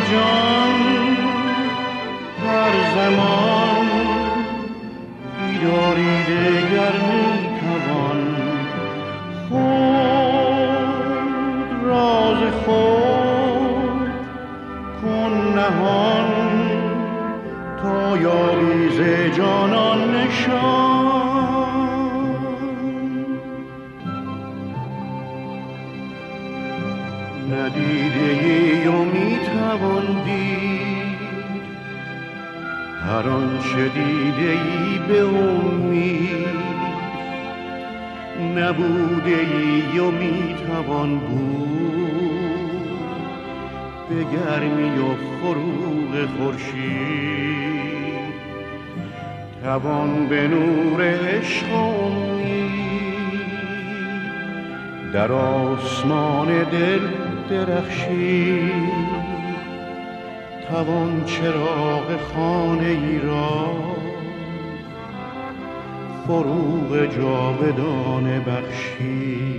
جان هر زمان بیداری دگر می‌توان خود راز خود کن نهان. تا یابی ز جانان نشان. ندیده می‌توان دید هر آنچه دیده ای به امید نبوده ای و می‌توان بود به گرمی و فروغ خورشید. توان به نور عشق در آسمان دل درخشی توان چراغ خانه ای را. فروغ جاودانه بخشی.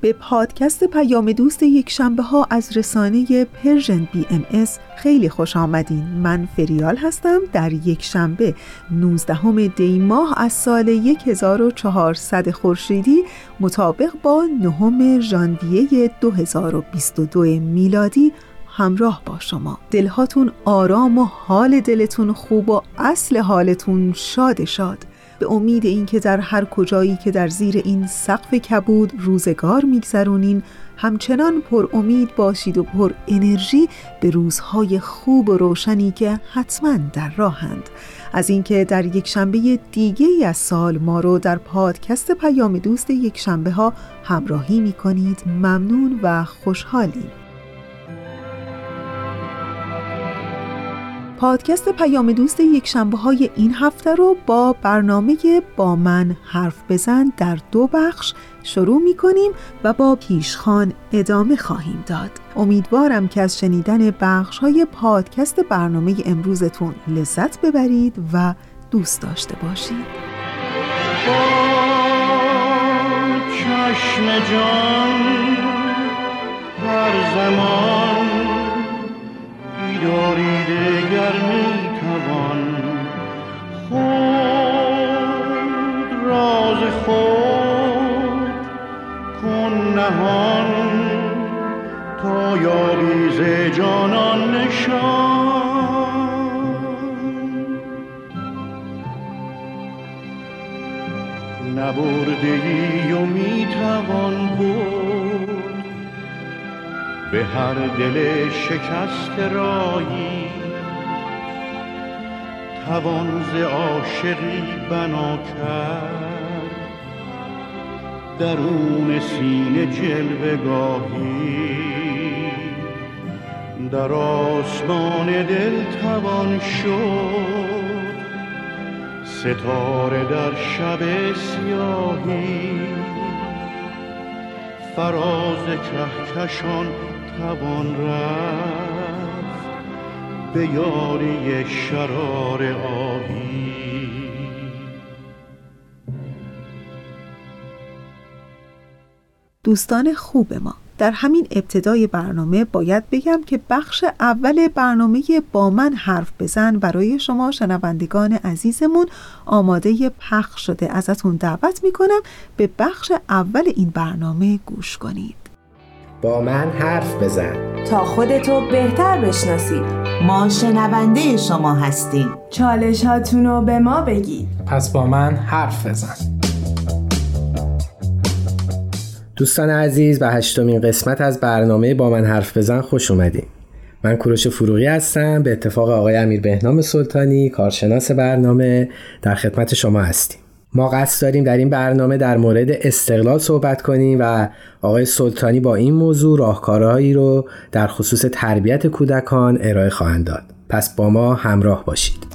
به پادکست پیام دوست یک شنبه ها از رسانه Persian BMS خیلی خوش آمدین. من فریال هستم در یک شنبه 19 دی ماه از سال 1400 خورشیدی مطابق با نهم ژانویه 2022 میلادی. همراه با شما. دلهاتون آرام و حال دلتون خوب و اصل حالتون شاد شاد. به امید اینکه در هر کجایی که در زیر این سقف کبود روزگار میگذرونین همچنان پر امید باشید و پر انرژی به روزهای خوب و روشنی که حتما در راهند. از اینکه در یک شنبه دیگه ای از سال ما رو در پادکست پیام دوست یک شنبه ها همراهی می کنید ممنون و خوشحالیم. پادکست پیام دوست یک شنبه های این هفته رو با برنامه با من حرف بزن در دو بخش شروع می کنیم و با پیشخان ادامه خواهیم داد. امیدوارم که از شنیدن بخش های پادکست برنامه امروزتون لذت ببرید و دوست داشته باشید. چشم جان هر زمان بیداری دگر می‌توان خود راز خود کن نهان تا یابی ز جانان نشان. نبرده ای و می‌توان بود به هر دل شکست رایی. توان ز عاشقی بنا کرد. درون سینه جلوه گاهی. در آسمان دل توان شد. ستاره در شب سیاهی. فراز کهکشان توان رفت به یاری شرار آهی. دوستان خوب ما در همین ابتدای برنامه باید بگم که بخش اول برنامه با من حرف بزن برای شما شنوندگان عزیزمون آماده پخش شده. ازتون دعوت می‌کنم به بخش اول این برنامه گوش کنید. با من حرف بزن. تا خودتو بهتر بشناسید ما شنونده شما هستیم. چالش هاتونو به ما بگید پس با من حرف بزن. دوستان عزیز به هشتمین قسمت از برنامه با من حرف بزن خوش اومدین. من کوروش فروغی هستم. به اتفاق آقای امیر بهنام سلطانی کارشناس برنامه در خدمت شما هستیم. ما قصد داریم در این برنامه در مورد استقلال صحبت کنیم و آقای سلطانی با این موضوع راهکارهایی رو در خصوص تربیت کودکان ارائه خواهند داد. پس با ما همراه باشید.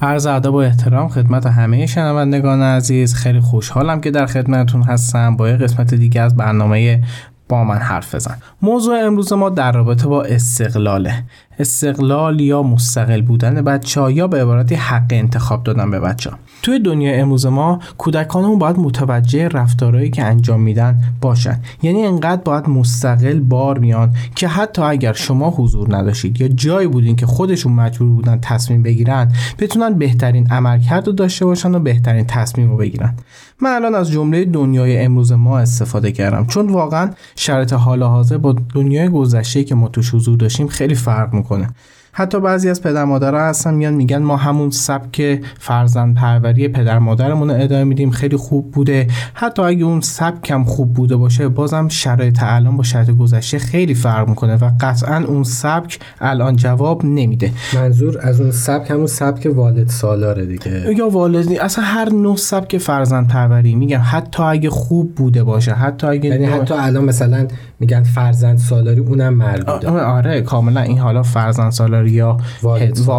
عرض ادب و احترام خدمت همه شنوندگان عزیز. خیلی خوشحالم که در خدمتتون هستم. با یه قسمت دیگه از برنامه با من حرف بزن. موضوع امروز ما در رابطه با استقلاله. استقلال یا مستقل بودن بچه ها یا به عبارتی حق انتخاب دادن به بچه ها توی دنیا امروز ما کودکانمون باید متوجه رفتارهایی که انجام میدن باشن. یعنی انقدر باید مستقل بار میان که حتی اگر شما حضور نداشتید یا جایی بودین که خودشون مجبور بودن تصمیم بگیرن بتونن بهترین عملکرد رو داشته باشن و بهترین تصمیم رو بگیرن. من الان از جمله دنیای امروز ما استفاده کردم. چون واقعا شرط حال حاضر با دنیای گذشته که ما توش حضور داشتیم خیلی فرق می‌کنه. حتی بعضی از پدر مادرها هستن میان میگن ما همون سبک فرزند پروری پدر مادرمون رو ادامه میدیم خیلی خوب بوده. حتی اگه اون سبک هم خوب بوده باشه بازم شرایط الان با شرایط گذشته خیلی فرق می‌کنه و قطعا اون سبک الان جواب نمیده. منظور از اون سبک همون سبک والد سالاره دیگه. یا والدی اصلا هر نوع سبک فرزند پروری میگم. حتی اگه خوب بوده باشه حتی اگه یعنی حتی الان مثلا میگن فرزند سالاری اونم مربوطه. آره کاملا این حالا فرزند سالاری یا والد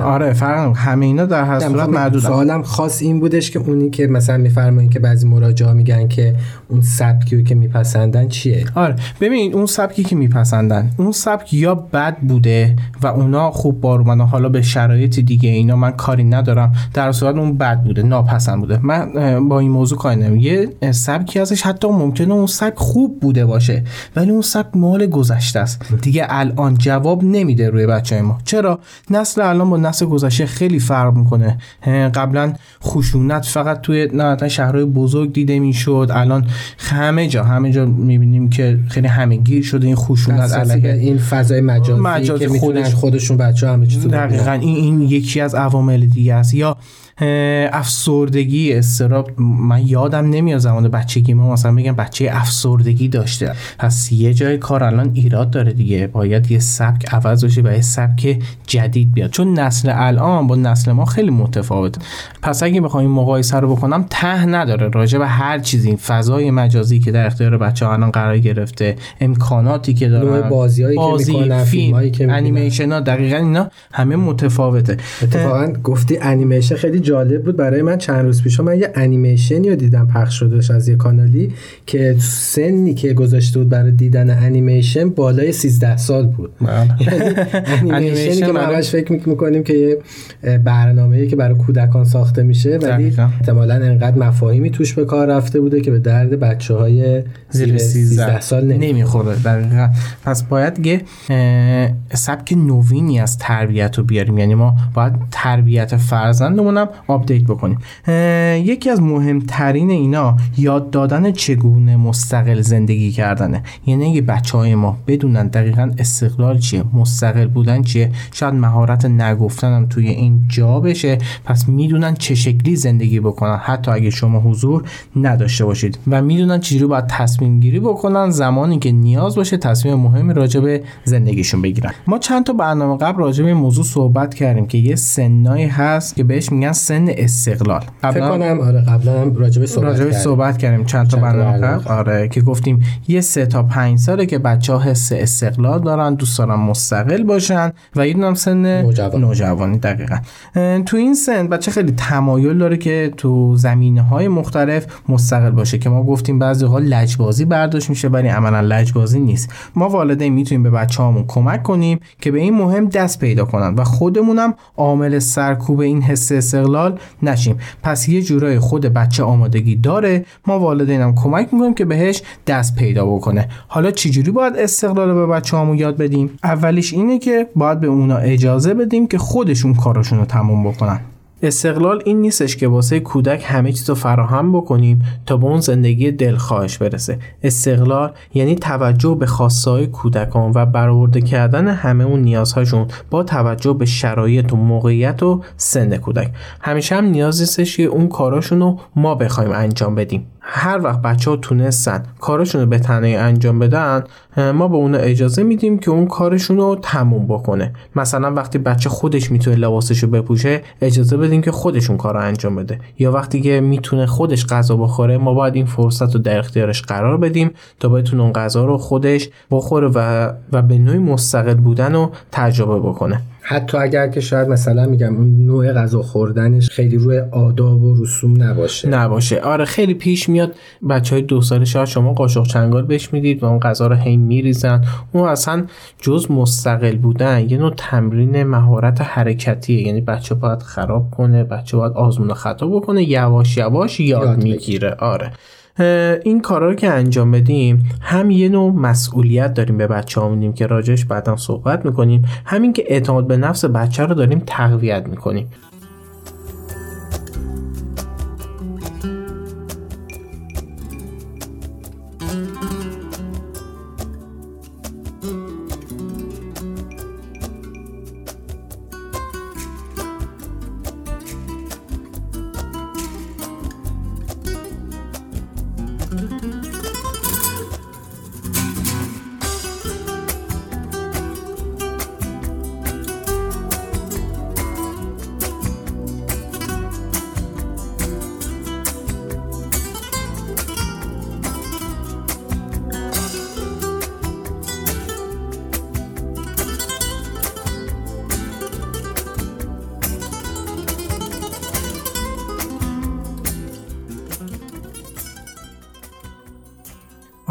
آره فرق همه اینا در هر صورت محدود سوالم خاص این بودش که اونی که مثلا میفرمایین که بعضی مراجعا میگن که اون سبکی که میپسندن چیه؟ آره. ببین اون سبکی که میپسندن اون سبک یا بد بوده و اونا خوب بار اومدن حالا به شرایط دیگه اینا من کاری ندارم در صورت اون بد بوده ناپسند بوده. من با این موضوع کاری ندارم. یه سبکی ازش حتی ممکنه اون سبک خوب بوده باشه ولی اون سبک مال گذشته است. دیگه الان جواب نمیده روی بچه ما. چرا؟ نسل الان با نسل گذشته خیلی فرق می‌کنه. قبلا خشونت فقط توی نه شهرهای بزرگ دیده می‌شد. الان همه جا همه جا می‌بینیم که خیلی همه گیر شده این خشونت علیه. این فضای مجازی, مجازی که خودش خودشون بچه همه چیز دقیقا. این, این یکی از عوامل دیگه است. یا افسردگی استراب من یادم نمیاد زمان بچگی ما مثلا میگم بچه افسردگی داشته. پس یه جای کار الان ایراد داره دیگه. باید یه سبک عوض بشه و یه سبک جدید بیاد. چون نسل الان با نسل ما خیلی متفاوت. پس اگه بخوام این مقایسه رو بکنم ته نداره. راجع به هر چیزی. فضای مجازی که در اختیار بچه ها الان قرار گرفته امکاناتی که دارن بازیایی بازی، که می‌کنن فیلم که انیمیشن ها دقیقا اینا همه متفاوته. اتفاقا گفتی انیمیشن خیلی جالب بود برای من چند روز پیش. من یه انیمیشنی رو دیدم پخش شدهش از یه کانالی که سنی که گذاشته بود برای دیدن انیمیشن بالای 13 سال بود. انیمیشنی که ما فکر می‌کنیم که یه برنامه‌ای که برای کودکان ساخته میشه ولی احتمالاً انقدر مفاهیمی توش به کار رفته بوده که به درد بچه های زیر 13 سال نمی‌خوره دقیقا. پس باید یه سبک نوینی از تربیت رو بیاریم. یعنی ما باید تربیت فرزندمون هم آپدیت بکنیم. یکی از مهمترین اینا یاد دادن چگونه مستقل زندگی کردنه. یعنی اگه بچه های ما بدونن دقیقا استقلال چیه مستقل بودن چیه شاید مهارت نگفتن هم توی این جا بشه پس می‌دونن چه شکلی زندگی بکنن. حتی اگه شما حضور نداشته باشید و می‌دونن چجوری باید تصمیم گیری بکنن زمانی که نیاز باشه تصمیم مهمی راجع به زندگیشون بگیرن. ما چند تا برنامه قبل راجع به موضوع صحبت کردیم که یه سنایی هست که بهش میگن سن استقلال. فکر کنم آره قبلا هم راجع به صحبت, راجع صحبت کردیم چند تا برنامه آره که گفتیم یه سه تا پنج ساله که بچه ها حس استقلال دارن دوست دارن مستقل باشن و یه سن نوجوان. نوجوانی دقیقا. تو این سن بچه خیلی تمایل داره که تو زمینه های مختلف مستقل باشه که ما گفتیم بعضی وقتا لجبازی برداشت میشه ولی عملا لجبازی نیست. ما والدین می‌تونیم به بچه‌هامون کمک کنیم که به این مهم دست پیدا کنن و خودمونم عامل سرکوب این حس استقلال استقلال نشیم. پس یه جورای خود بچه آمادگی داره. ما والدینم کمک می‌کنیم که بهش دست پیدا بکنه. حالا چجوری باید استقلال به بچه همون یاد بدیم؟ اولیش اینه که باید به اونا اجازه بدیم که خودشون کارشون رو تموم بکنن. استقلال این نیستش که واسه کودک همه چیز رو فراهم بکنیم تا به اون زندگی دلخواهش برسه. استقلال یعنی توجه به خواستهای کودکان و برآورده کردن همه اون نیازهاشون با توجه به شرایط و موقعیت و سن کودک. همیشه هم نیاز نیستش که اون کاراشون رو ما بخوایم انجام بدیم. هر وقت بچه ها تونستن کارشون رو به تنهایی انجام بدن ما به اون اجازه میدیم که اون کارشون رو تموم بکنه. مثلا وقتی بچه خودش می‌تونه لباسش رو بپوشه اجازه بدیم که خودشون کار رو انجام بده. یا وقتی که می‌تونه خودش غذا بخوره ما باید این فرصت رو در اختیارش قرار بدیم تا بتونه اون غذا رو خودش بخوره و, و به نوعی مستقل بودن رو تجربه بکنه. حتی اگر که شاید مثلا میگم اون نوع غذا خوردنش خیلی روی آداب و رسوم نباشه. نباشه. آره خیلی پیش میاد. بچه های دو ساله شاید شما قاشق چنگال بهش می‌دید و اون غذا رو هی میریزن. اون اصلا جز مستقل بودن یه نوع تمرین مهارت حرکتیه. یعنی بچه باید خراب کنه بچه باید آزمون خطا بکنه یواش یواش یاد, یاد می‌گیره. آره. این کارا رو که انجام بدیم هم یه نوع مسئولیت داریم به بچه که راجش بعدا صحبت می‌کنیم همین که اعتماد به نفس بچه رو داریم تقویت می‌کنیم.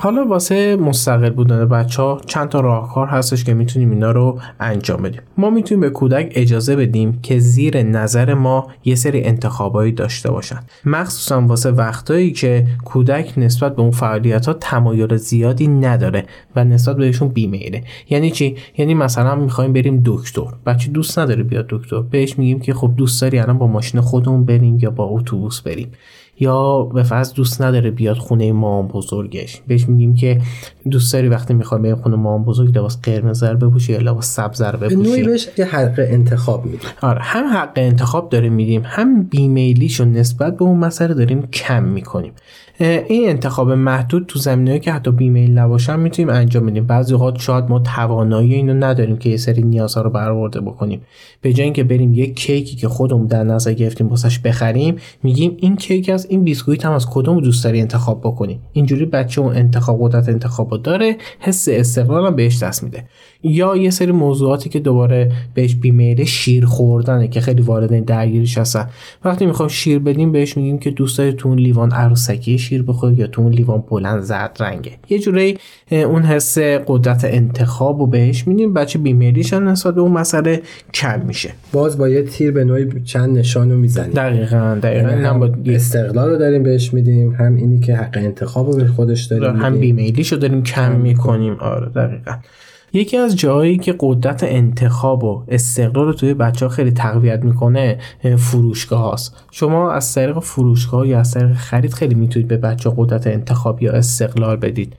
حالا واسه مستقل بودن بچه ها چند تا راهکار هستش که می‌تونیم اینا رو انجام بدیم. ما می‌تونیم به کودک اجازه بدیم که زیر نظر ما یه سری انتخابایی داشته باشن. مخصوصا واسه وقتایی که کودک نسبت به اون فعالیت ها تمایل زیادی نداره و نسبت بهشون بیمیله. یعنی چی؟ یعنی مثلا می‌خوایم بریم دکتر. بچه دوست نداره بیاد دکتر. بهش میگیم که خب دوست داری الان با ماشین خودمون بریم یا با اتوبوس بریم. یا به فرض دوست نداره بیاد خونه مام بزرگش. بهش میگیم که دوست داری وقتی می‌خوای به خونه مام بزرگ لباس قرمز زر بپوشی یا لباس سبز زر بپوشی. بهش یه حق انتخاب میدیم. آره هم حق انتخاب داریم میدیم هم بیمیلیشو نسبت به اون مسئله داریم کم می‌کنیم. این انتخاب محدود تو زمینه‌ای که حتی بیمیل نباشن می‌تونیم انجام بدیم. بعضی اوقات شاید ما توانایی اینو نداریم که یه سری نیازها رو برآورده بکنیم. به جای اینکه بریم یک کیکی که خودمون در نظر گرفتیم واسش بخریم میگیم این کیک از این بیسکویت هم از کدوم دوست داری انتخاب بکنی؟ اینجوری بچه اون انتخاب قدرت انتخاب داره حس استقلال بهش دست میده. یا یه سری موضوعاتی که دوباره بهش بیمیل شیر خوردنه که خیلی وارد درگیریش هستن. وقتی می‌خوام شیر بدیم بهش میگیم که دوست داری تو لیوان عروسکی شیر بخوری یا تو اون لیوان بلند زرد رنگه. یه جوری اون حس قدرت انتخاب رو بهش میدیم بچه بیمیلیش هم نسبت به اون مسئله کم میشه. باز با یه تیر به نوعی چند نشانو می‌زنیم. دقیقا دقیقا. یعنی هم استقلال رو داریم بهش میدیم هم اینی که حق انتخاب رو به خودش داریم هم بیمیلیش رو داریم کم می‌کنیم. آره دقیقا. یکی از جاهایی که قدرت انتخاب و استقلال رو توی بچه ها خیلی تقویت می‌کنه فروشگاه هاست. شما از طریق فروشگاه یا از طریق خرید خیلی می‌تونید به بچه قدرت انتخاب یا استقلال بدید.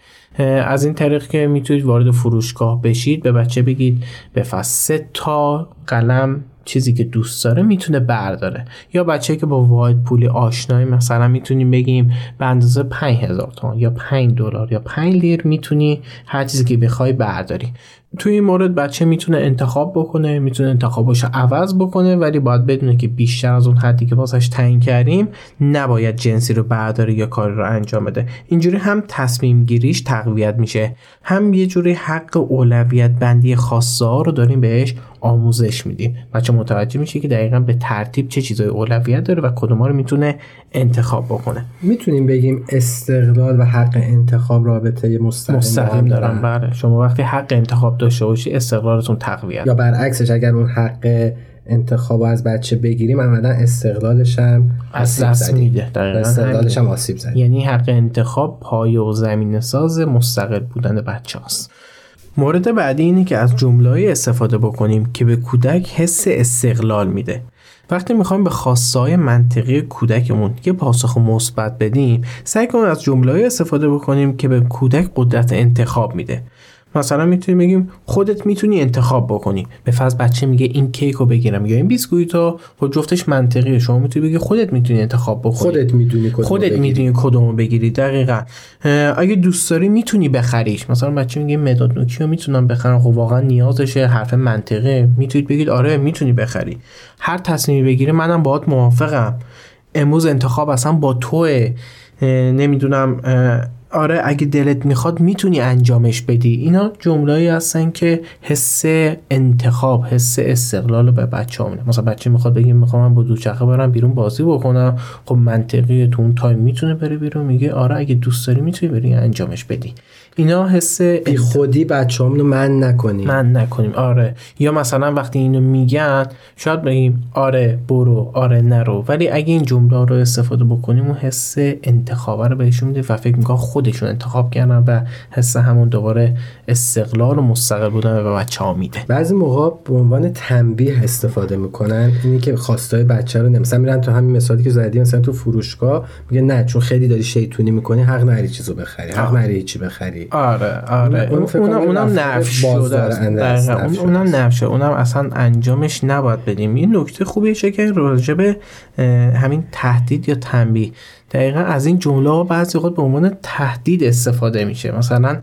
از این طریق که می‌تونید وارد فروشگاه بشید به بچه بگید به سه تا قلم چیزی که دوست داره می‌تونه برداره. یا بچه که با واحد پولی آشنایی مثلا می‌تونیم بگیم به اندازه 5000 تومان یا 5 دلار یا 5 لیر می‌تونی هر چیزی که بخوای برداری. توی این مورد بچه می‌تونه انتخاب بکنه می‌تونه انتخابش عوض بکنه ولی باید بدونه که بیشتر از اون حدی که واسش تعیین کردیم نباید جنسی رو برداره یا کاری رو انجام بده. اینجوری هم تصمیم گیریش تقویت میشه. هم یه جوری حق اولویت بندی خاصه ها رو داریم بهش آموزش میدیم. بچه متوجه میشه که دقیقا به ترتیب چه چیزای اولویت داره و کدوم رو می‌تونه انتخاب بکنه. می‌تونیم بگیم استقلال و حق انتخاب رابطه مستقیم, مستقیم دارن. بله. شما وقتی حق انتخاب داشته باشی استقلالتون تقویت. یا برعکسش اگر اون حق انتخاب از بچه بگیریم عملا استقلالش هم از دست میده. استقلالش هم آسیب زد یعنی حق انتخاب پایه و زمین ساز مستقل بودن بچه هست. مورد بعدی اینه که از جمله استفاده بکنیم که به کودک حس استقلال میده. وقتی می‌خوایم به خواستهای منطقی کودکمون یه پاسخ مثبت بدیم سعی کنیم از جمله استفاده بکنیم که به کودک قدرت انتخاب میده. مثلا می‌تونیم بگیم خودت می‌تونی انتخاب بکنی. به فرض بچه میگه این کیک رو بگیرم یا این بیسکویت رو خب جفتش منطقیه. شما می‌تونی بگی خودت می‌تونی انتخاب بکنی. خودت می‌دونی کدوم خودت می‌دونی کدومو بگیری دقیقا. اگه دوست داری می‌تونی بخریش. مثلا بچه میگه مداد نوکی رو می‌تونم بخرم. خب واقعا نیازشه حرف منطقه می‌تونید بگید آره می‌تونی بخری. هر تصمیمی بگیره منم باهات موافقم. امروز انتخاب اصلا با توه. نمی‌دونم آره اگه دلت می‌خواد می‌تونی انجامش بدی. اینا جمله‌ای هستن که حس انتخاب حس استقلال به بچه همونه مثلا بچه می‌خواد بگیم می‌خوام با دوچرخه برم بیرون بازی بکنم. خب منطقی تو اون تایم می‌تونه بره بیرون. میگه آره اگه دوست داری می‌تونی بری انجامش بدی. اینا حس بی خودی بچه رو من نکنیم. من نکنیم. آره. یا مثلا وقتی اینو میگن شاید بگیم آره برو آره نرو. ولی اگه این جمله رو استفاده بکنیم اون حس انتخابه رو بهشون میده و فکر می‌کنم خودشون انتخاب کردن و حس همون دوباره استقلال و مستقل بودن به بچه ها میده. بعضی موقع به عنوان تنبیه استفاده می‌کنن. اینی که خواستای بچه رو مثلا میرن تو همین مثالی که زدی مثلا تو فروشگاه میگه نه چون خیلی داری شیطونی می‌کنی حق نری چیزو بخری حق نری چی بخری. آره آره. اونم اونم نفش شده. اونم نفشه. اونم اصلا انجامش نباید بدیم. این نکته خوبیه چه که راجع به همین تهدید یا تنبیه. دقیقا از این جمله ها بعضی وقت به عنوان تهدید استفاده میشه. مثلا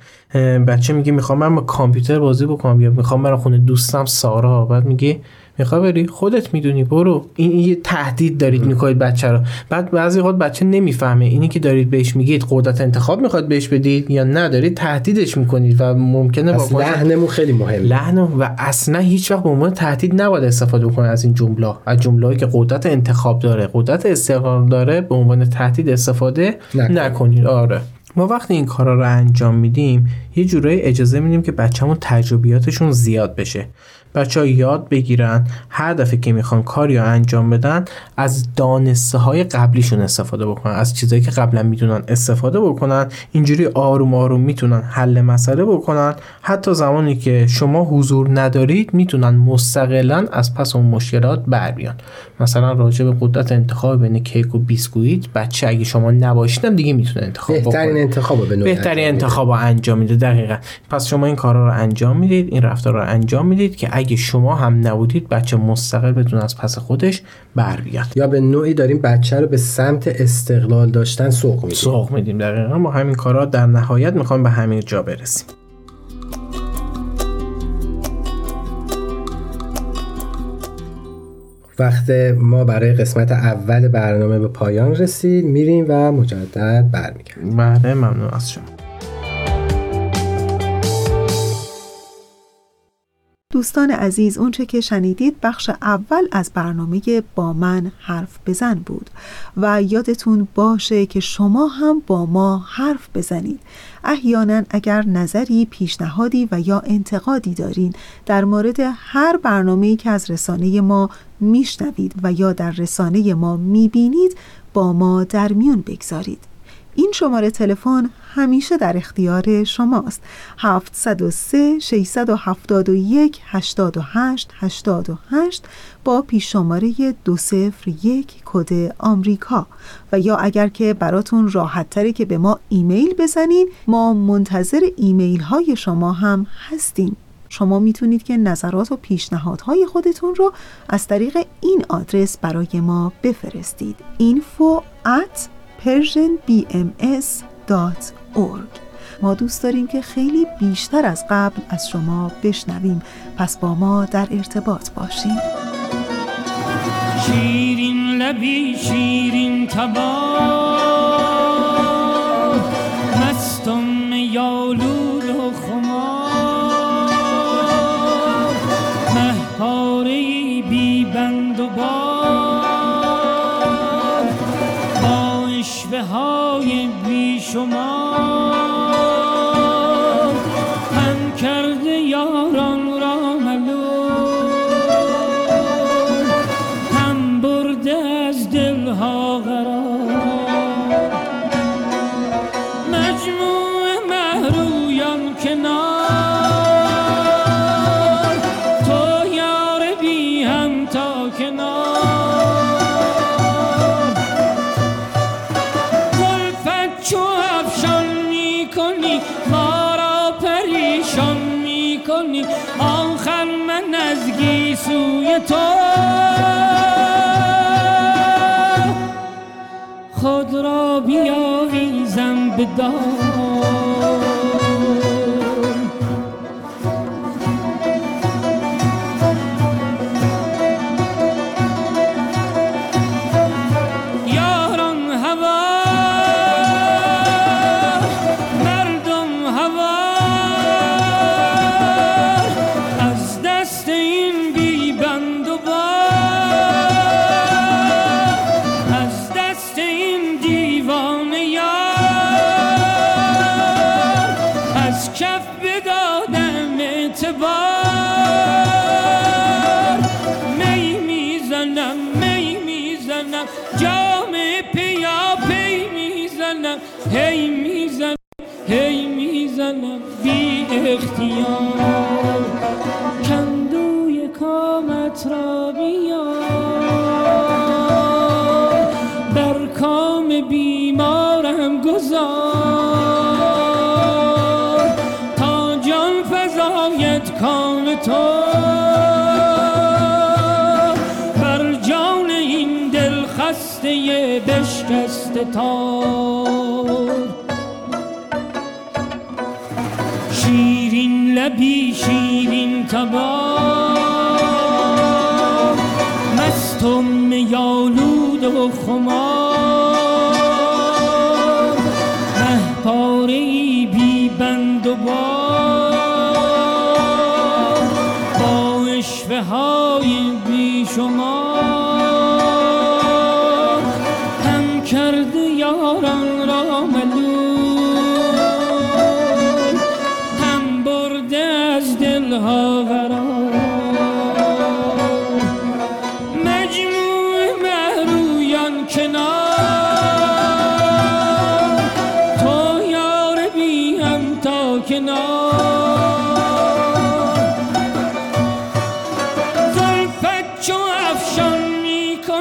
بچه میگه می‌خوام من با کامپیوتر بازی بکنم یا می‌خوام برم خونه دوستم سارا. بعد میگه می‌خوای بری؟ خودت می‌دونی برو. این یه تهدید دارید می‌کنید بچه رو. بعد بعضی وقت بچه نمی‌فهمه. اینی که دارید بهش میگید قدرت انتخاب می‌خواد بهش بدید یا ندارید تهدیدش می‌کنید و ممکنه با لحنمون خیلی مهم لحن و اصلا هیچ وقت به عنوان تهدید نباید استفاده بکنید از این جمله. از جمله‌ای که قدرت انتخاب داره. قدرت استقلال داره به عنوان تهدید استفاده نکنید. آره. ما وقتی این کارا رو انجام میدیم یه جورایی اجازه میدیم که بچه‌مون تجربیاتشون زیاد بشه. بچه ها یاد بگیرن هر دفعه که می‌خوان کاری رو انجام بدن از دانسته های قبلیشون استفاده بکنن از چیزایی که قبلا می‌دونن استفاده بکنن اینجوری آروم آروم می‌تونن حل مسئله بکنن. حتی زمانی که شما حضور ندارید می‌تونن مستقلا از پس اون مشکلات بر بیان مثلا راجع به قدرت انتخاب بین کیک و بیسکویت بچه اگه شما نباشید دیگه می‌تونه انتخاب بهترین انتخاب به بهترین انتخاب انجام میده دقیقا. پس شما این کارا رو انجام می‌دید این رفتار رو انجام می‌دید که اگه شما هم نبودید بچه مستقل بتونه از پس خودش بر بیاد. یا به نوعی داریم بچه رو به سمت استقلال داشتن سوق میدیم. سوق میدیم دقیقا. ما همین کارا در نهایت می‌خوام به همین جا برسیم. وقت ما برای قسمت اول برنامه به پایان رسید. میریم و مجدد برمیگردیم. بله ممنون از شما. دوستان عزیز اونچه که شنیدید بخش اول از برنامه با من حرف بزن بود و یادتون باشه که شما هم با ما حرف بزنید. احیانا اگر نظری پیشنهادی و یا انتقادی دارین در مورد هر برنامه‌ای که از رسانه ما میشنوید و یا در رسانه ما می‌بینید با ما در میون بگذارید. این شماره تلفن همیشه در اختیار شماست. 703 671 88 88 با پیش شماره 201 کد آمریکا. و یا اگر که براتون راحت تره که به ما ایمیل بزنین ما منتظر ایمیل های شما هم هستیم. شما می‌تونید که نظرات و پیشنهادهای خودتون رو از طریق این آدرس برای ما بفرستید. info persianbms.org ما دوست داریم که خیلی بیشتر از قبل از شما بشنویم. پس با ما در ارتباط باشیم شیرین لبی شیرین تبا. مستم یالود بیاویزم بی اختیار. کندوی کامت را بیار. بر کام بیمارم گذار. تا جان فضایت کام تو. بر جان این دل خسته بشکسته تار و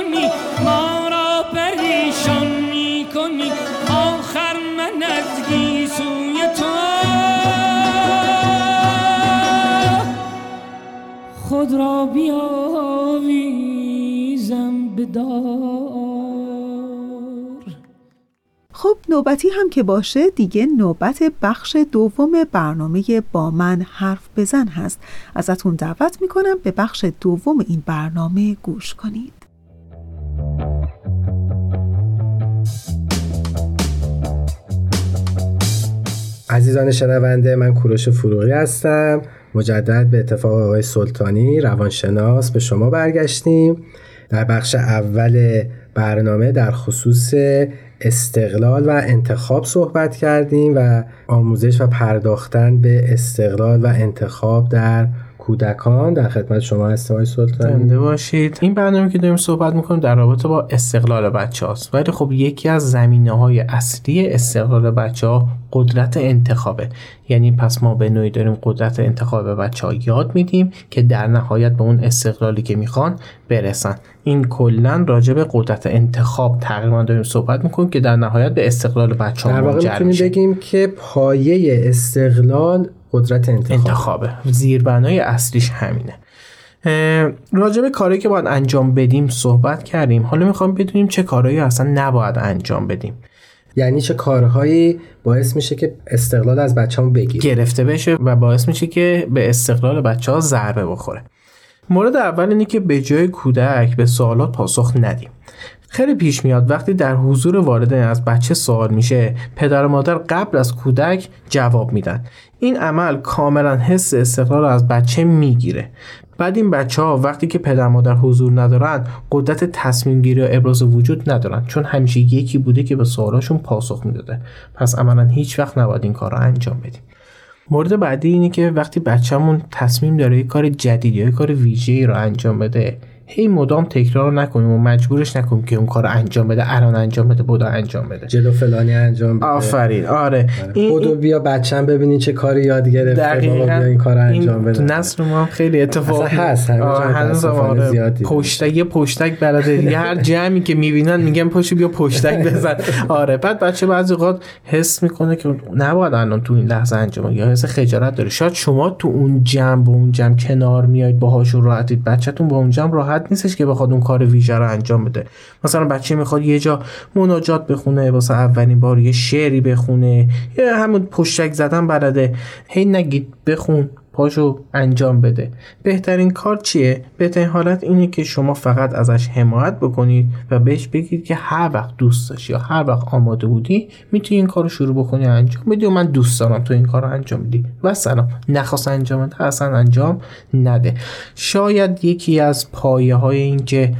کنی ما را پریشان می کنی آخر من از گیسوی تو. خود را بیاویزم به خب نوبتی هم که باشه دیگه نوبت بخش دوم برنامه با من حرف بزن هست. ازتون دعوت می‌کنم به بخش دوم این برنامه گوش کنید. عزیزان شنونده من کوروش فروغی هستم. مجدد به اتفاق آقای سلطانی روانشناس به شما برگشتیم. در بخش اول برنامه در خصوص استقلال و انتخاب صحبت کردیم و آموزش و پرداختن به استقلال و انتخاب در کودکان در خدمت شما هستم آقای سلطانی. زنده باشید. این برنامه که داریم صحبت می‌کنیم در رابطه با استقلال بچه هاست ولی خب یکی از زمینه های اصلی استقلال بچه ها قدرت انتخابه. یعنی پس ما به نوعی داریم قدرت انتخاب بچه ها یاد میدیم که در نهایت به اون استقلالی که می‌خوان برسن. این کلا راجع به قدرت انتخاب تقریبا داریم صحبت می‌کنیم که در نهایت به استقلال بچه ها در واقع می‌تونیم بگیم که پایه استقلال قدرت انتخاب. انتخابه. زیربنای اصلیش همینه. راجع به کاری که باید انجام بدیم صحبت کردیم. حالا می‌خوام بدونیم چه کارهایی اصلا نباید انجام بدیم. یعنی چه کارهایی باعث میشه که استقلال از بچه‌مون بگیره. گرفته بشه و باعث میشه که به استقلال بچه ها ضربه بخوره. مورد اول اینه که به جای کودک به سوالات پاسخ ندیم. خیلی پیش میاد وقتی در حضور والدین از بچه سوال میشه پدر و مادر قبل از کودک جواب میدن. این عمل کاملا حس استقلال رو از بچه می‌گیره. بعد این بچه ها وقتی که پدر مادر حضور ندارن قدرت تصمیم گیری و ابراز وجود ندارن چون همیشه یکی بوده که به سوالاشون پاسخ می‌داده. پس عملا هیچ وقت نباید این کار رو انجام بدیم. مورد بعدی اینه که وقتی بچه‌مون تصمیم داره یه کار جدید یا یه کار ویژه‌ای رو انجام بده هی مدام تکرار نکنیم و مجبورش نکنیم که اون کار انجام بده الان انجام بده بودا انجام بده. جلو فلانی انجام بده. آفرین. آره. این بودو بیا بچم ببینین چه کاری یاد گرفته بابا بیا این کار انجام بده. نسل ما هم خیلی اتفاق هست هنوز آره. پشتک یه پشتک بلده دیگه. هر جمعی که می‌بینن میگن پاشو بیا پشتک بزن. آره. بعد بچه بعضی وقت حس می‌کنه که نباید الان تو این لحظه انجام یا حس خجالت داره. شاید شما تو اون جمع با اون جمع کنار میایید باهاشون راحتید. بچهتون با اون جمع راحت نیستش که بخواد اون کار ویژه رو انجام بده. مثلا بچه می‌خواد یه جا مناجات بخونه واسه اولین بار یه شعری بخونه یا همون پشتک زدن بلده هی نگید بخون. پاشو انجام بده. بهترین کار چیه؟ بهترین حالت اینه که شما فقط ازش حمایت بکنید و بهش بگید که هر وقت دوست داشتی یا هر وقت آماده بودی می‌تونی این کارو شروع بکنی انجام بدی و من دوست دارم تو این کارو انجام بدی. و سلام. نخواست انجام بده اصلا انجام نده. شاید یکی از پایه های این که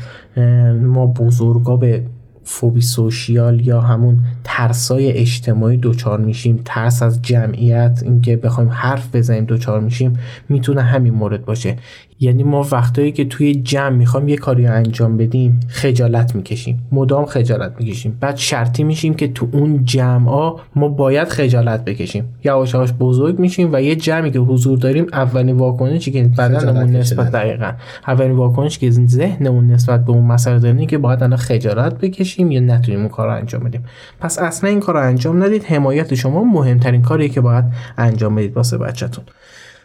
ما بزرگا به فوبی سوشیال یا همون ترسای اجتماعی دوچار میشیم ترس از جمعیت اینکه بخوایم حرف بزنیم دوچار میشیم می‌تونه همین مورد باشه. یعنی ما وقتایی که توی جمع می‌خوایم یه کاری انجام بدیم خجالت می‌کشیم. مدام خجالت می‌کشیم. بعد شرطی میشیم که تو اون جمع ها ما باید خجالت بکشیم. یواش یواش بزرگ میشیم و یه جمعی که حضور داریم اولین واکنشی که بدنمون نسبت دقیقا. اولین واکنشی که ذهنمون نسبت به اون مسئله داریم که باید الان خجالت بکشیم یا نتونیم اون کار رو انجام بدیم. پس اصلا این کار رو انجام ندید. حمایت شما مهمترین کاریه که باید انجام بدید واسه بچهتون.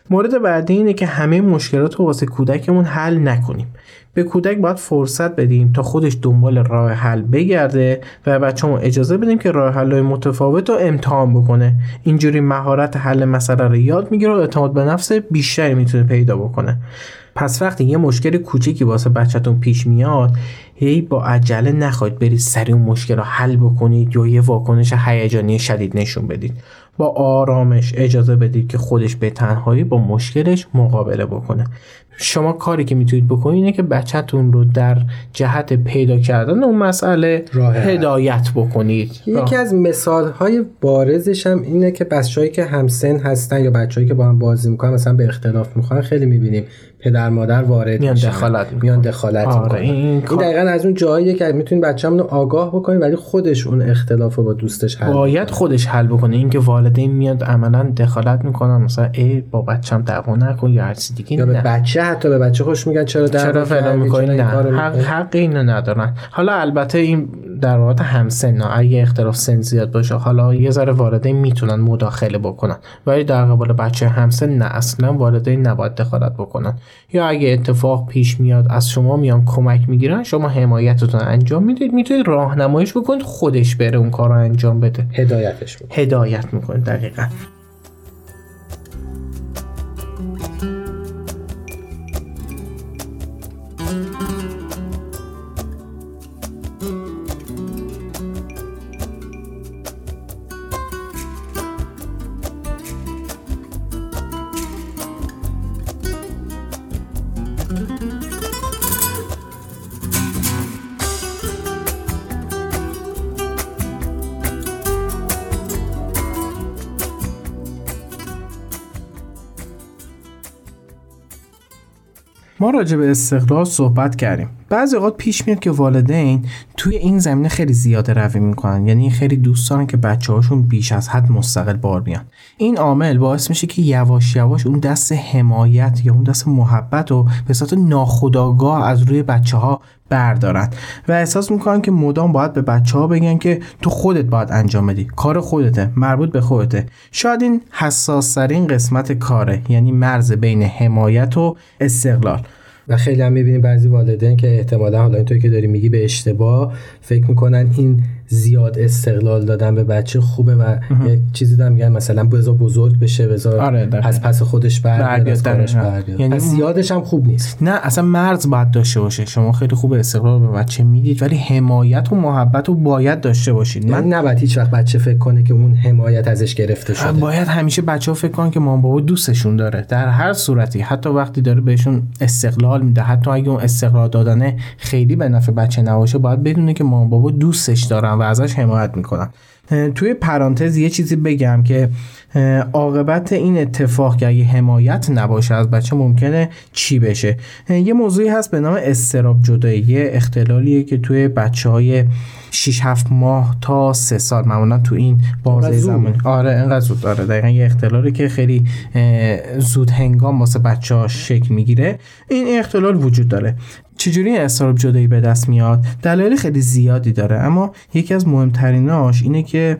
مورد بعدی اینه که همه مشکلات رو واسه کودکمون حل نکنیم. به کودک باید فرصت بدیم تا خودش دنبال راه حل بگرده و بچه‌مون اجازه بدیم که راه حل متفاوت رو امتحان بکنه. اینجوری مهارت حل مسئله رو یاد می‌گیره و اعتماد به نفس بیشتری می‌تونه پیدا بکنه. پس وقتی یه مشکل کوچیکی واسه بچهتون پیش میاد هی با عجله نخواهید برید سریع اون مشکل رو حل بکنید یا یه واکنش هیجانی شدید نشون بدید. با آرامش اجازه بدید که خودش به تنهایی با مشکلش مقابله بکنه. شما کاری که می‌تونید بکنید اینه که بچهتون رو در جهت پیدا کردن اون مسئله هدایت بکنید. یکی از مثال های بارزش هم اینه که بچه‌هایی که همسن هستن یا بچه‌هایی که با هم بازی می‌کنن مثلا به اختلاف می‌خوان خیلی می‌بینیم پدر مادر وارد میان دخالت میان دخالت آره این, این دقیقا از اون جایی که می‌تونید بچه‌مون رو آگاه بکنید ولی خودش اون اختلاف رو با دوستش حل باید خودش حل بکنه. اینکه والدین میاد عملا دخالت می‌کنن مثلا ای با بچه‌م دعوا نکن یا هر چیز دیگه یا به بچه حتی به بچه خوش میگن چرا چرا فعلا می‌کنی؟ نه. حق, حق اینو ندارن. حالا البته این در واقع همسن اگه اختلاف سن زیاد باشه حالا یه ذره والدین می‌تونن مداخله بکنن. ولی در قبال بچه همسن نه. اصلا والدین نباید دخالت بکنن. یا اگه اتفاق پیش میاد از شما میان کمک می‌گیرن شما حمایتتون انجام می‌دید می‌تونید راهنماییش بکنید خودش بره اون کار رو انجام بده. هدایتش بکنید. هدایت می‌کنید دقیقا. ما راجع به استقلال صحبت کردیم. بعضی اوقات پیش میاد که والدین توی این زمینه خیلی زیاده روی می‌کنن. یعنی خیلی دوست دارن که بچه هاشون بیش از حد مستقل بار بیان این عامل باعث میشه که یواش یواش اون دست حمایت یا اون دست محبت رو به صورت ناخودآگاه از روی بچه ها بردارن و احساس می‌کنن که مدام باید به بچه ها بگن که تو خودت باید انجام بدی. کار خودته مربوط به خودته. شاید این حساس قسمت کاره یعنی مرز بین حمایت و استقلال. و خیلی هم می‌بینیم بعضی والدین که احتمالا حالا اینطوری که داری میگی به اشتباه فکر می‌کنن این زیاد استقلال دادن به بچه خوبه و یه چیزی دارم میگن مثلا بذار بزرگ بشه بذار آره از پس خودش بر بیاد یعنی پس زیادش هم خوب نیست. نه اصلا مرز باید داشته باشه. شما خیلی خوب استقلال به بچه می‌دید ولی حمایت و محبت رو باید داشته باشید. من نباید هیچ وقت بچه فکر کنه که اون حمایت ازش گرفته شده. باید همیشه بچه ها فکر کنن که مام بابا دوستشون داره. در هر صورتی. حتی وقتی داره بهشون استقلال میده. حتی اگه اون استقلال دادنه خیلی به نفع بچه نباشه باید بدونه که مام بابا دوستش دارن و ازش حمایت می‌کنن توی پرانتز یه چیزی بگم که عاقبت این اتفاق که اگه حمایت نباشه از بچه ممکنه چی بشه؟ یه موضوعی هست به نام استراب جدایی یه اختلالیه که توی بچه های 6 7 ماه تا 3 سال. معمولا تو این بازه زمان آره اینقدر زود. داره دقیقا یه اختلالی که خیلی زود هنگام واسه بچه ها شکل می‌گیره. این اختلال وجود داره. چجوری استراب جدایی به دست میاد؟ دلایل خیلی زیادی داره. اما یکی از مهمتریناش اینه که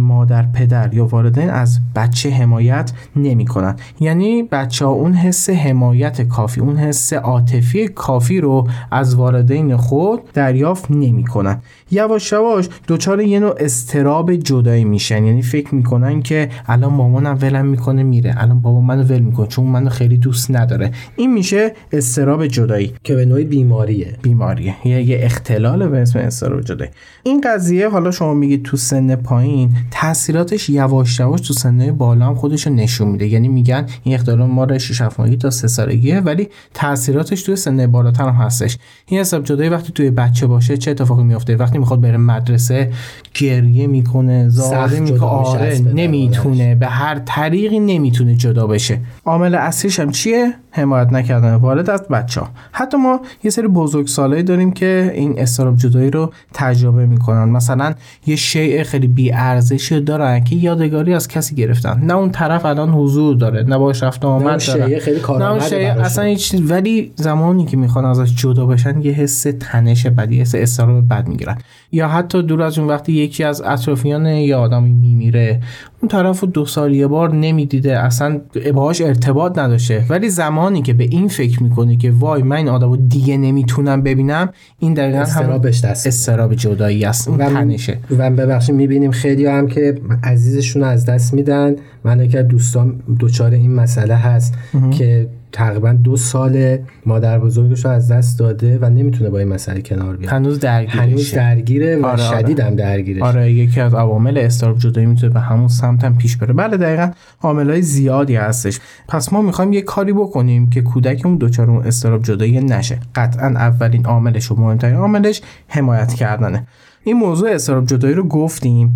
مادر پدر یا والدین از بچه حمایت نمی‌کنن. یعنی بچه ها اون حس حمایت کافی اون حس عاطفی کافی رو از والدین خود دریافت نمی‌کنن. یواش یواش دچار یه نوع استراب جدایی میشن. یعنی فکر می‌کنن که الان مامانم ولم می‌کنه میره. الان بابا منو ول می‌کنه چون منو خیلی دوست نداره. این میشه استراب جدایی که به نوعی بیماریه. بیماریه. یه, یه اختلال به اسم استراب جدایی. این قضیه حالا شما میگید تو سن پایین تاثیراتش یواش یواش تو سن بالا هم خودش نشون میده. یعنی میگن این اختلال ما رو 6 ماهگی تا 3 سالگیه ولی تاثیراتش تو سن بالاتر هم هستش. این استراب جدایی وقتی توی بچه باشه چه اتفاقی میفته وقتی می‌خواد بره مدرسه گریه می‌کنه زاره می‌کنه. آره نمی‌تونه به هر طریقی نمی‌تونه جدا بشه. عامل اصلیش هم چیه؟ حمایت نکردن والد از بچه ها. حتی ما یه سری بزرگ سالایی داریم که این استراب جدایی رو تجربه می‌کنن. مثلا یه شیء خیلی بی ارزشی دارن که یادگاری از کسی گرفتن. نه اون طرف الان حضور داره نه باش رفت آمد داره. خیلی نه اون اصلا هیچ ولی زمانی که می‌خوان ازش جدا بشن یه حس تنش بدی حس استراب بد می‌گیرن. یا حتی دور از اون وقتی یکی از اطرافیان یه آدمی میمیره. اون طرف دو سال یه بار نمی‌دیده. اصلا باهاش ارتباط نداشته. ولی زمانی که به این فکر می‌کنه که وای من این آدمو دیگه نمی‌تونم ببینم این دقیقا استرابش دست استراب جدایی است. اون و تنشه. و ببخشید می‌بینیم خیلی هم که عزیزشون از دست میدن. من که دوستان دوچار این مسئله هست که تقریبا دو سال مادر بزرگش رو از دست داده و نمی‌تونه با این مسئله کنار بیاد. هنوز درگیره هنوز درگیره و آره شدید هم درگیره آره یکی از عوامل استراب جدایی می‌تونه به همون سمت هم پیش بره. بله دقیقا عاملای زیادی هستش. پس ما می‌خوایم یه کاری بکنیم که کودکمون دچار اون استراب جدایی نشه. قطعا اولین عاملش و مهمترین عاملش حمایت کردنه. این موضوع استراب جدایی رو گفتیم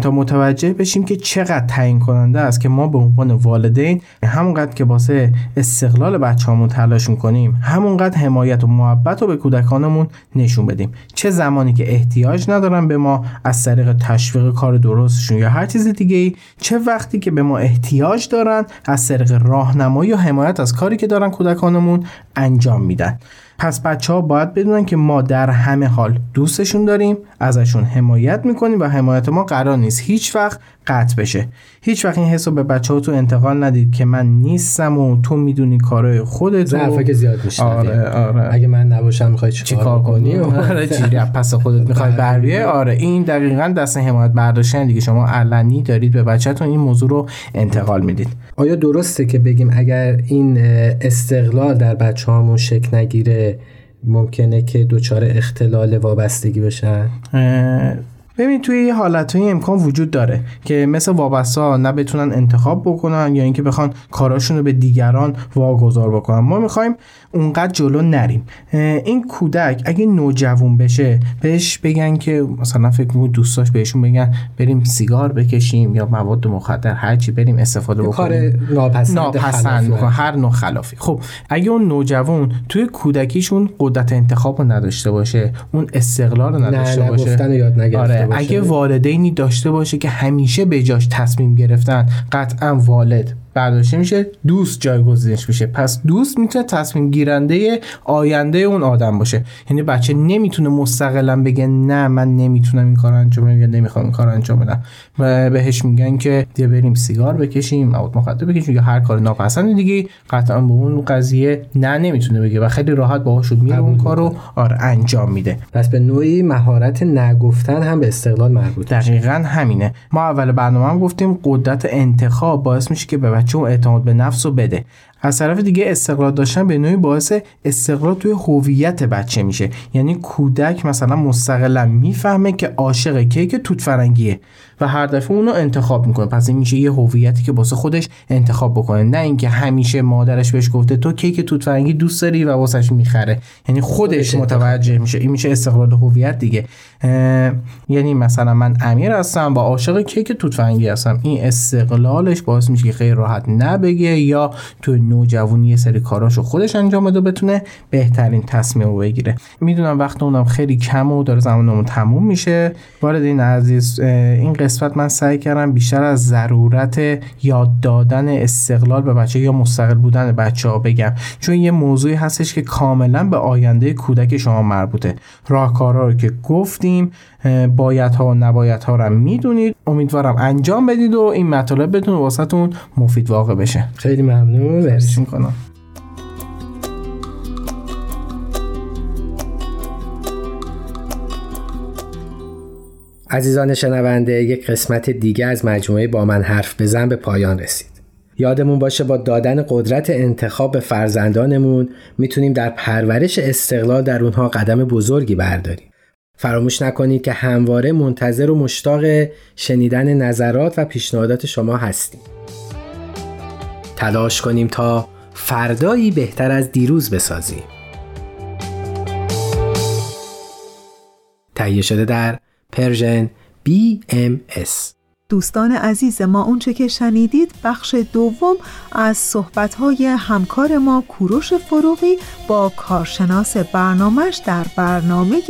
تا متوجه بشیم که چقدر تعیین کننده است که ما به عنوان والدین همونقدر که واسه استقلال بچه‌هامون تلاش می‌کنیم همونقدر حمایت و محبت رو به کودکانمون نشون بدیم. چه زمانی که احتیاج ندارن به ما از طریق تشویق کار درستشون یا هر چیز دیگه ای چه وقتی که به ما احتیاج دارن از طریق راهنمایی و حمایت از کاری که دارن کودکانمون انجام میدن. پس بچه ها باید بدونن که ما در همه حال دوستشون داریم ازشون حمایت می‌کنیم و حمایت ما قرار نیست هیچ وقت قطع بشه. هیچ وقت این حس رو به بچه ها تو انتقال ندید که من نیستم و تو می‌دونی کارهای خودت ضعفه که زیاد میشه آره آره. اگه من نباشم می‌خوای چیکار کنی؟ آره. جیری پس خودت می‌خوای برویه آره این دقیقا دست حمایت برداشتن دیگه. شما علنی دارید به بچهتون این موضوع رو انتقال می‌دید. آیا درسته که بگیم اگر این استقلال در بچه هامون شکل نگیره ممکنه که دچار اختلال وابستگی بشن؟ ببین توی یه حالت های امکان وجود داره که مثل وابسته ها نه بتونن انتخاب بکنن یا اینکه بخوان کاراشون رو به دیگران واگذار بکنن. ما می‌خوایم اونقدر جلو نریم. این کودک اگه نوجوان بشه بهش بگن که مثلا فکر می‌کنم دوستاش بهشون بگن بریم سیگار بکشیم یا مواد مخدر هرچی بریم استفاده بکنیم کار ناپسند, ناپسند هر نوع خلافی. خب اگه اون نوجوان توی کودکیشون قدرت انتخاب رو نداشته باشه اون استقلال رو نداشته نه باشه یاد آره باشه. اگه والدینی داشته باشه که همیشه به جاش تصمیم گرفتن قطعا والد. برداشته میشه دوست جایگزینش میشه پس دوست می‌تونه تصمیم گیرنده آینده اون آدم باشه. یعنی بچه نمی‌تونه مستقلا بگه نه من نمی‌تونم این کار انجام بدم یا نمی‌خوام این کار انجام بدم. و بهش میگن که بیا بریم سیگار بکشیم مواد مخدر بکشیم یا هر کار ناپسند دیگه. قطعا به اون قضیه نه نمی‌تونه بگه و خیلی راحت باهاش میره اون کارو آره انجام میده. پس به نوعی مهارت نگفتن هم به استقلال مربوط دقیقا همینه. ما اول برنامه هم گفتیم قدرت انتخاب باعث میشه که به بچه اون اعتماد به نفس رو بده. از طرف دیگه استقلال داشتن به نوعی باعث استقلال توی هویت بچه میشه. یعنی کودک مثلا مستقلا می‌فهمه که عاشق کیک توت فرنگیه و هر دفعه اونو انتخاب می‌کنه. پس این میشه یه هویتی که واسه خودش انتخاب بکنه. نه اینکه همیشه مادرش بهش گفته تو کیک توت فرنگی دوست داری و واسش می‌خره. یعنی خودش متوجه میشه. این میشه استقلال هویت دیگه. یعنی مثلا من امیر هستم با عاشق کیک توت فرنگی هستم. این استقلالش باعث میشه که خیلی راحت نبگه یا تو نوجوانی یه سری کاراشو خودش انجام بده بتونه بهترین تصمیم رو بگیره. می‌دونم وقت اونم خیلی کم و داره زمانمون تموم میشه. این عزیز این قسمت من سعی کردم بیشتر از ضرورت یاد دادن استقلال به بچه یا مستقل بودن بچه ها بگم. چون یه موضوعی هستش که کاملا به آینده کودک شما مربوطه. راهکارها رو که گفتیم باید ها و نباید ها رو می‌دونید. امیدوارم انجام بدید و این مطالب بدون واسهتون مفید واقع بشه. خیلی ممنون. مرسی. می‌کنم عزیزان شنونده یک قسمت دیگه از مجموعه با من حرف بزن به پایان رسید. یادمون باشه با دادن قدرت انتخاب به فرزندانمون می‌تونیم در پرورش استقلال در اونها قدم بزرگی برداریم. فراموش نکنید که همواره منتظر و مشتاق شنیدن نظرات و پیشنهادات شما هستیم. تلاش کنیم تا فردایی بهتر از دیروز بسازیم. تهیه شده در پرژن BMS دوستان عزیز ما اونچه که شنیدید بخش دوم از صحبتهای همکار ما کوروش فروغی با کارشناس برنامهش در برنامه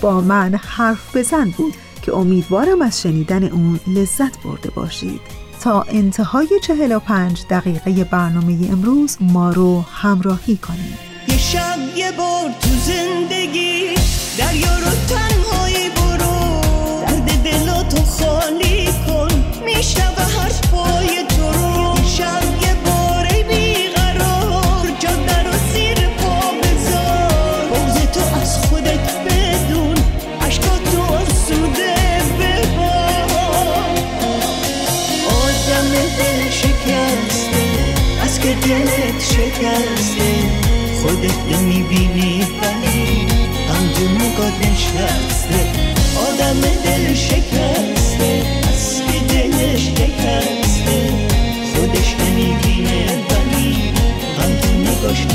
با من حرف بزن بود که امیدوارم از شنیدن اون لذت برده باشید. تا انتهای 45 دقیقه برنامه امروز ما رو همراهی کنید. یه شب یه بار تو زندگی دریا رو تنهایی دلت شکسته. خودت نمی‌بینی ولی تو نگاه نشسته آدم دل شکسته از که دلش شکسته. خودش نمی‌بینه ولی هم تو نگاش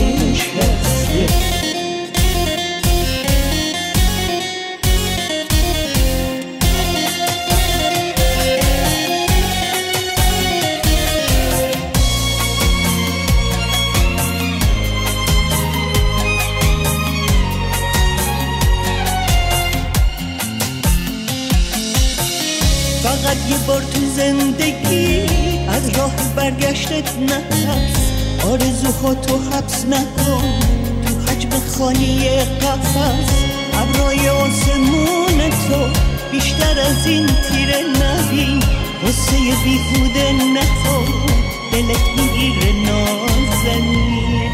برگشتت نترس آرزوها تو حبس نکن تو حجم خالی قفص ابرای آسمون تو بیشتر از این تیره نبین واسه بیهوده نخور. دلت می‌گیره نازنین.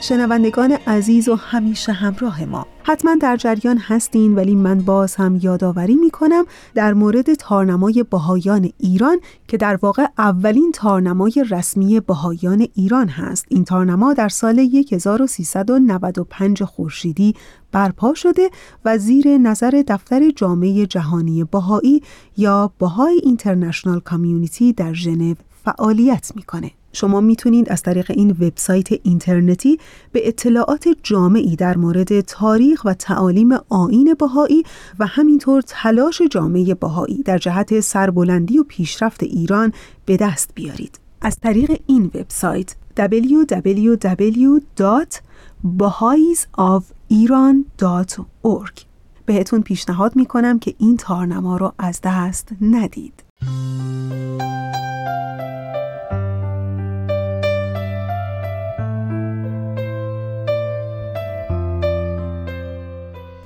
شنوندگان عزیز و همیشه همراه ما. حتما در جریان هستین ولی من باز هم یادآوری می کنم در مورد تارنمای بهایان ایران که در واقع اولین تارنمای رسمی بهایان ایران هست. این تارنما در سال 1395 خورشیدی برپا شده و زیر نظر دفتر جامعه جهانی بهایی یا بهای اینترنشنال کامیونیتی در ژنو فعالیت می‌کنه. شما می‌تونید از طریق این وبسایت اینترنتی به اطلاعات جامعی در مورد تاریخ و تعالیم آین بهایی و همینطور تلاش جامعه بهایی در جهت سربلندی و پیشرفت ایران به دست بیارید. از طریق این وبسایت www.bahaisofiran.org بهتون پیشنهاد می‌کنم که این تارنما رو از دست ندید.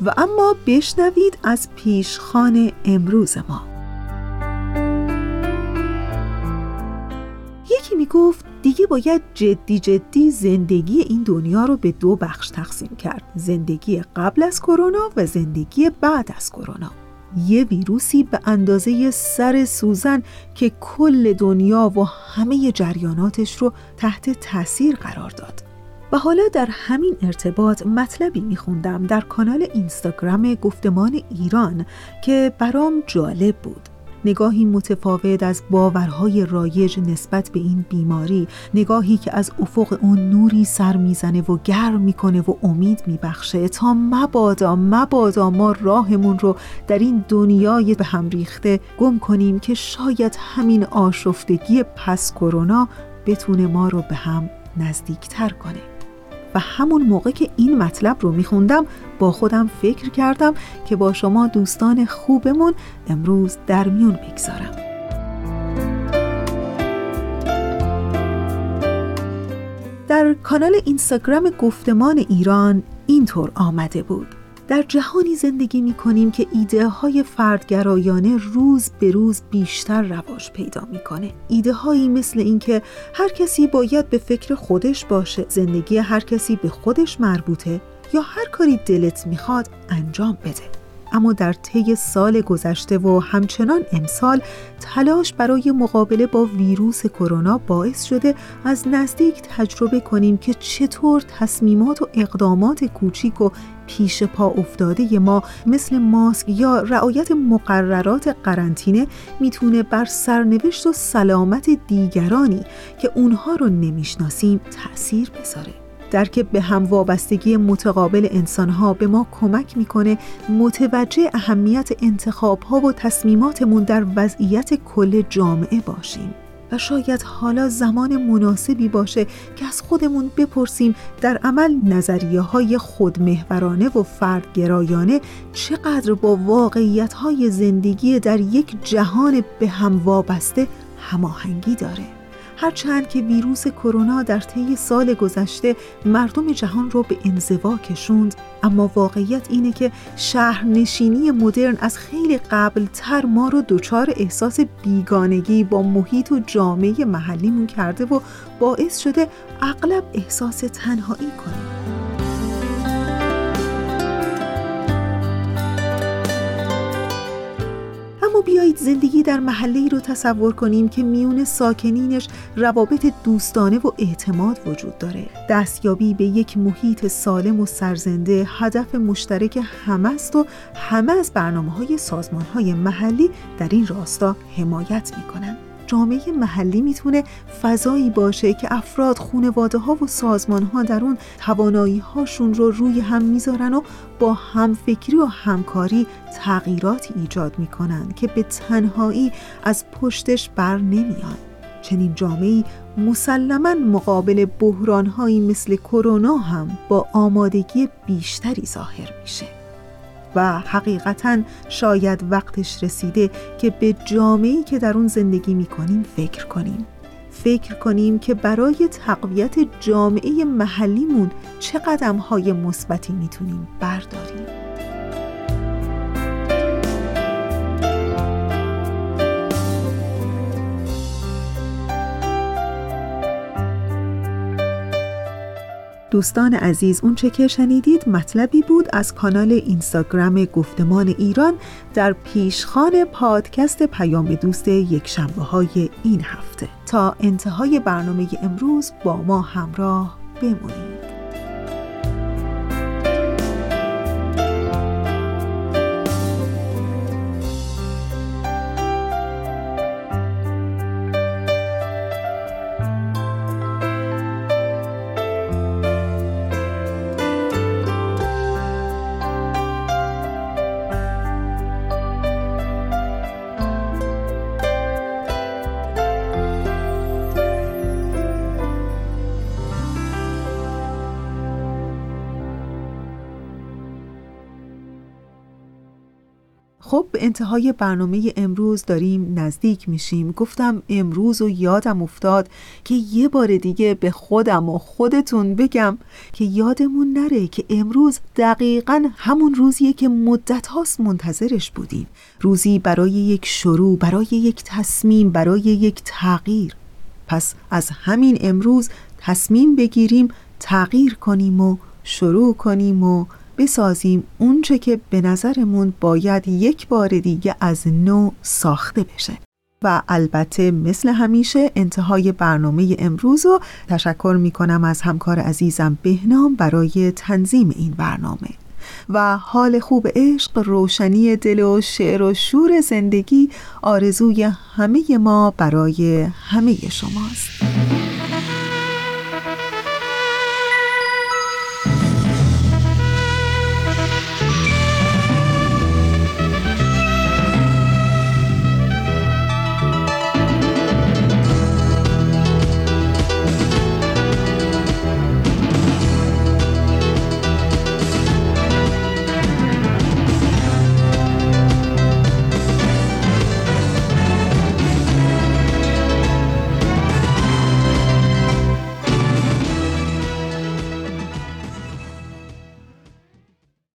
و اما بشنوید از پیشخان امروز ما. یکی می گفت دیگه باید جدی جدی زندگی این دنیا رو به دو بخش تقسیم کرد زندگی قبل از کرونا و زندگی بعد از کرونا. یه ویروسی به اندازه سر سوزن که کل دنیا و همه جریاناتش رو تحت تاثیر قرار داد. و حالا در همین ارتباط مطلبی میخوندم در کانال اینستاگرام گفتمان ایران که برام جالب بود. نگاهی متفاوت از باورهای رایج نسبت به این بیماری نگاهی که از افق اون نوری سر می‌زنه و گرم می‌کنه و امید میبخشه تا مبادا مبادا ما راهمون رو در این دنیای به هم ریخته گم کنیم که شاید همین آشفتگی پس کرونا بتونه ما رو به هم نزدیکتر کنه. و همون موقع که این مطلب رو میخوندم با خودم فکر کردم که با شما دوستان خوبمون امروز در میون بگذارم در کانال اینستاگرام گفتمان ایران اینطور آمده بود. در جهانی زندگی می کنیم که ایده های فردگرایانه روز به روز بیشتر رواج پیدا می‌کنه. ایده هایی مثل اینکه هر کسی باید به فکر خودش باشه، زندگی هر کسی به خودش مربوطه یا هر کاری دلت می‌خواد انجام بده. اما در طی سال گذشته و همچنان امسال تلاش برای مقابله با ویروس کرونا باعث شده از نزدیک تجربه کنیم که چطور تصمیمات و اقدامات کوچیک و پیش پا افتاده ما مثل ماسک یا رعایت مقررات قرنطینه می‌تونه بر سرنوشت و سلامت دیگرانی که اونها رو نمی‌شناسیم تأثیر بذاره. درک به هم وابستگی متقابل انسانها به ما کمک می‌کنه متوجه اهمیت انتخابها و تصمیماتمون در وضعیت کل جامعه باشیم. و شاید حالا زمان مناسبی باشه که از خودمون بپرسیم در عمل نظریه های خودمهورانه و فردگرایانه چقدر با واقعیت های زندگی در یک جهان به هم وابسته هماهنگی داره. هرچند که ویروس کرونا در طی سال گذشته مردم جهان رو به انزوا کشوند اما واقعیت اینه که شهرنشینی مدرن از خیلی قبلتر ما رو دچار احساس بیگانگی با محیط و جامعه محلیمون کرده و باعث شده اغلب احساس تنهایی کنیم. بیایید زندگی در محله رو تصور کنیم که میون ساکنینش روابط دوستانه و اعتماد وجود داره. دستیابی به یک محیط سالم و سرزنده هدف مشترک همه است و همه از برنامه های سازمان های محلی در این راستا حمایت می‌کنن جامعه محلی می‌تونه فضایی باشه که افراد خونواده ها و سازمان ها در اون توانایی هاشون رو روی هم می‌ذارن و با همفکری و همکاری تغییراتی ایجاد می‌کنن که به تنهایی از پشتش بر نمیان. چنین جامعه مسلما مقابل بحرانهایی مثل کرونا هم با آمادگی بیشتری ظاهر میشه. و حقیقتا شاید وقتش رسیده که به جامعه‌ای که در اون زندگی می‌کنیم فکر کنیم. فکر کنیم که برای تقویت جامعه محلیمون چه قدم های مثبتی می‌تونیم برداریم. دوستان عزیز اون چه که شنیدید مطلبی بود از کانال اینستاگرام گفتمان ایران در پیشخان پادکست پیام دوست یک شنبه های این هفته. تا انتهای برنامه امروز با ما همراه بمونید. انتهای برنامه امروز داریم نزدیک میشیم. گفتم امروز و یادم افتاد که یه بار دیگه به خودم و خودتون بگم که یادمون نره که امروز دقیقا همون روزیه که مدت هاست منتظرش بودیم. روزی برای یک شروع برای یک تصمیم برای یک تغییر. پس از همین امروز تصمیم بگیریم تغییر کنیم و شروع کنیم و بسازیم اونچه که به نظرمون باید یک بار دیگه از نو ساخته بشه. و البته مثل همیشه انتهای برنامه امروز رو تشکر می کنم از همکار عزیزم بهنام برای تنظیم این برنامه. و حال خوب عشق روشنی دل و شعر و شور زندگی آرزوی همه ما برای همه شماست.